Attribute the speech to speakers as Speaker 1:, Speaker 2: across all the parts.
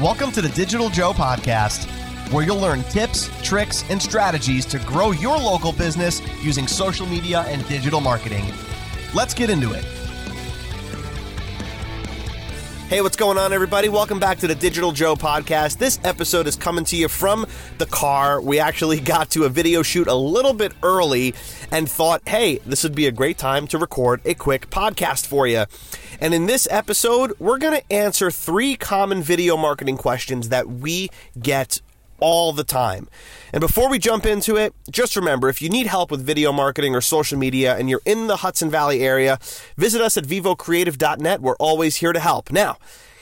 Speaker 1: Welcome to the Digital Joe podcast, where you'll learn tips, tricks, and strategies to grow your local business using social media and digital marketing. Let's get into it. Hey, what's going on, everybody? Welcome back to the Digital Joe podcast. This episode is coming to you from the car. We actually got to a video shoot a little bit early and thought, hey, this would be a great time to record a quick podcast for you. And in this episode, we're going to answer three common video marketing questions that we get all the time. And before we jump into it, just remember if you need help with video marketing or social media and you're in the Hudson Valley area, visit us at vivocreative.net. We're always here to help. Now,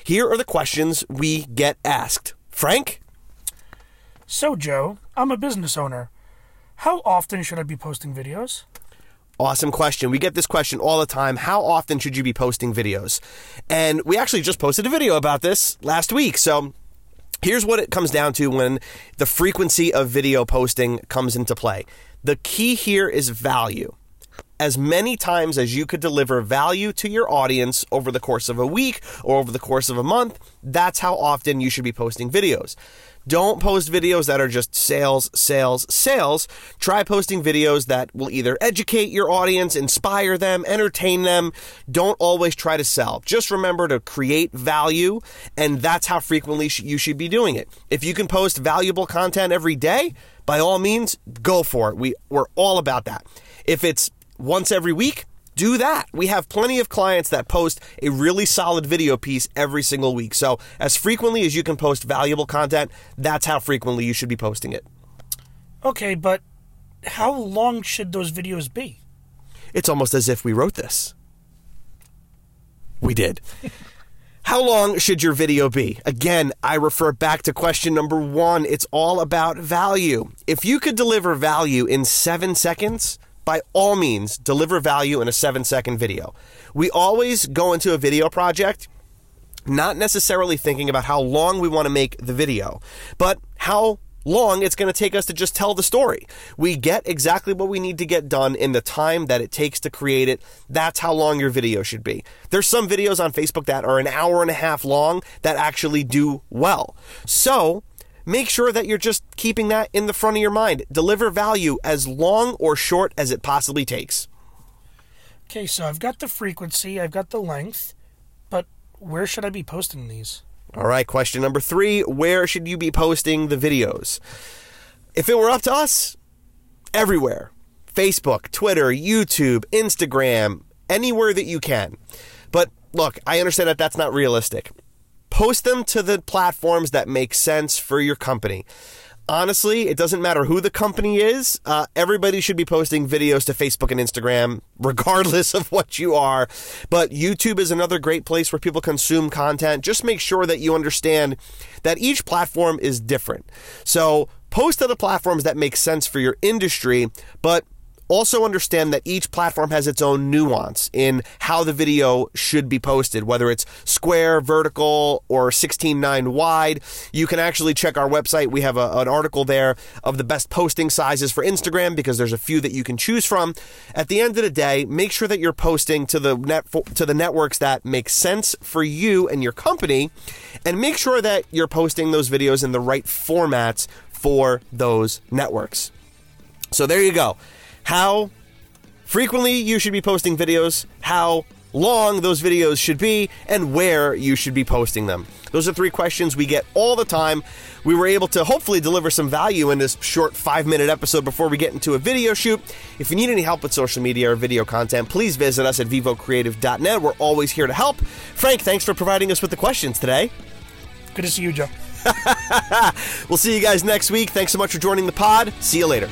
Speaker 1: here are the questions we get asked. Frank?
Speaker 2: So, Joe, I'm a business owner. How often should I be posting videos?
Speaker 1: Awesome question. We get this question all the time. How often should you be posting videos? And we actually just posted a video about this last week. So Here's what it comes down to when the frequency of video posting comes into play. The key here is value. As many times as you could deliver value to your audience over the course of a week or over the course of a month, that's how often you should be posting videos. Don't post videos that are just sales, sales, sales. Try posting videos that will either educate your audience, inspire them, entertain them. Don't always try to sell. Just remember to create value, and that's how frequently you should be doing it. If you can post valuable content every day, by all means, go for it. We, we're all about that. If it's once every week, do that. We have plenty of clients that post a really solid video piece every single week. So, as frequently as you can post valuable content, that's how frequently you should be posting it.
Speaker 2: Okay, but how long should those videos be?
Speaker 1: It's almost as if we wrote this. We did. How long should your video be? Again, I refer back to question number one. It's all about value. If you could deliver value in seven seconds, by all means, deliver value in a seven second video. We always go into a video project not necessarily thinking about how long we want to make the video, but how long it's going to take us to just tell the story. We get exactly what we need to get done in the time that it takes to create it. That's how long your video should be. There's some videos on Facebook that are an hour and a half long that actually do well. So, make sure that you're just keeping that in the front of your mind. Deliver value as long or short as it possibly takes.
Speaker 2: Okay, so I've got the frequency, I've got the length, but where should I be posting these?
Speaker 1: All right, question number three Where should you be posting the videos? If it were up to us, everywhere Facebook, Twitter, YouTube, Instagram, anywhere that you can. But look, I understand that that's not realistic post them to the platforms that make sense for your company. Honestly, it doesn't matter who the company is. Uh, everybody should be posting videos to Facebook and Instagram, regardless of what you are. But YouTube is another great place where people consume content. Just make sure that you understand that each platform is different. So post to the platforms that make sense for your industry, but also understand that each platform has its own nuance in how the video should be posted, whether it's square, vertical, or 16:9 wide. You can actually check our website. We have a, an article there of the best posting sizes for Instagram because there's a few that you can choose from. At the end of the day, make sure that you're posting to the net to the networks that make sense for you and your company, and make sure that you're posting those videos in the right formats for those networks. So there you go how frequently you should be posting videos, how long those videos should be, and where you should be posting them. Those are three questions we get all the time. We were able to hopefully deliver some value in this short five minute episode before we get into a video shoot. If you need any help with social media or video content, please visit us at vivocreative.net. We're always here to help. Frank, thanks for providing us with the questions today.
Speaker 2: Good to see you, Joe.
Speaker 1: we'll see you guys next week. Thanks so much for joining the pod. See you later.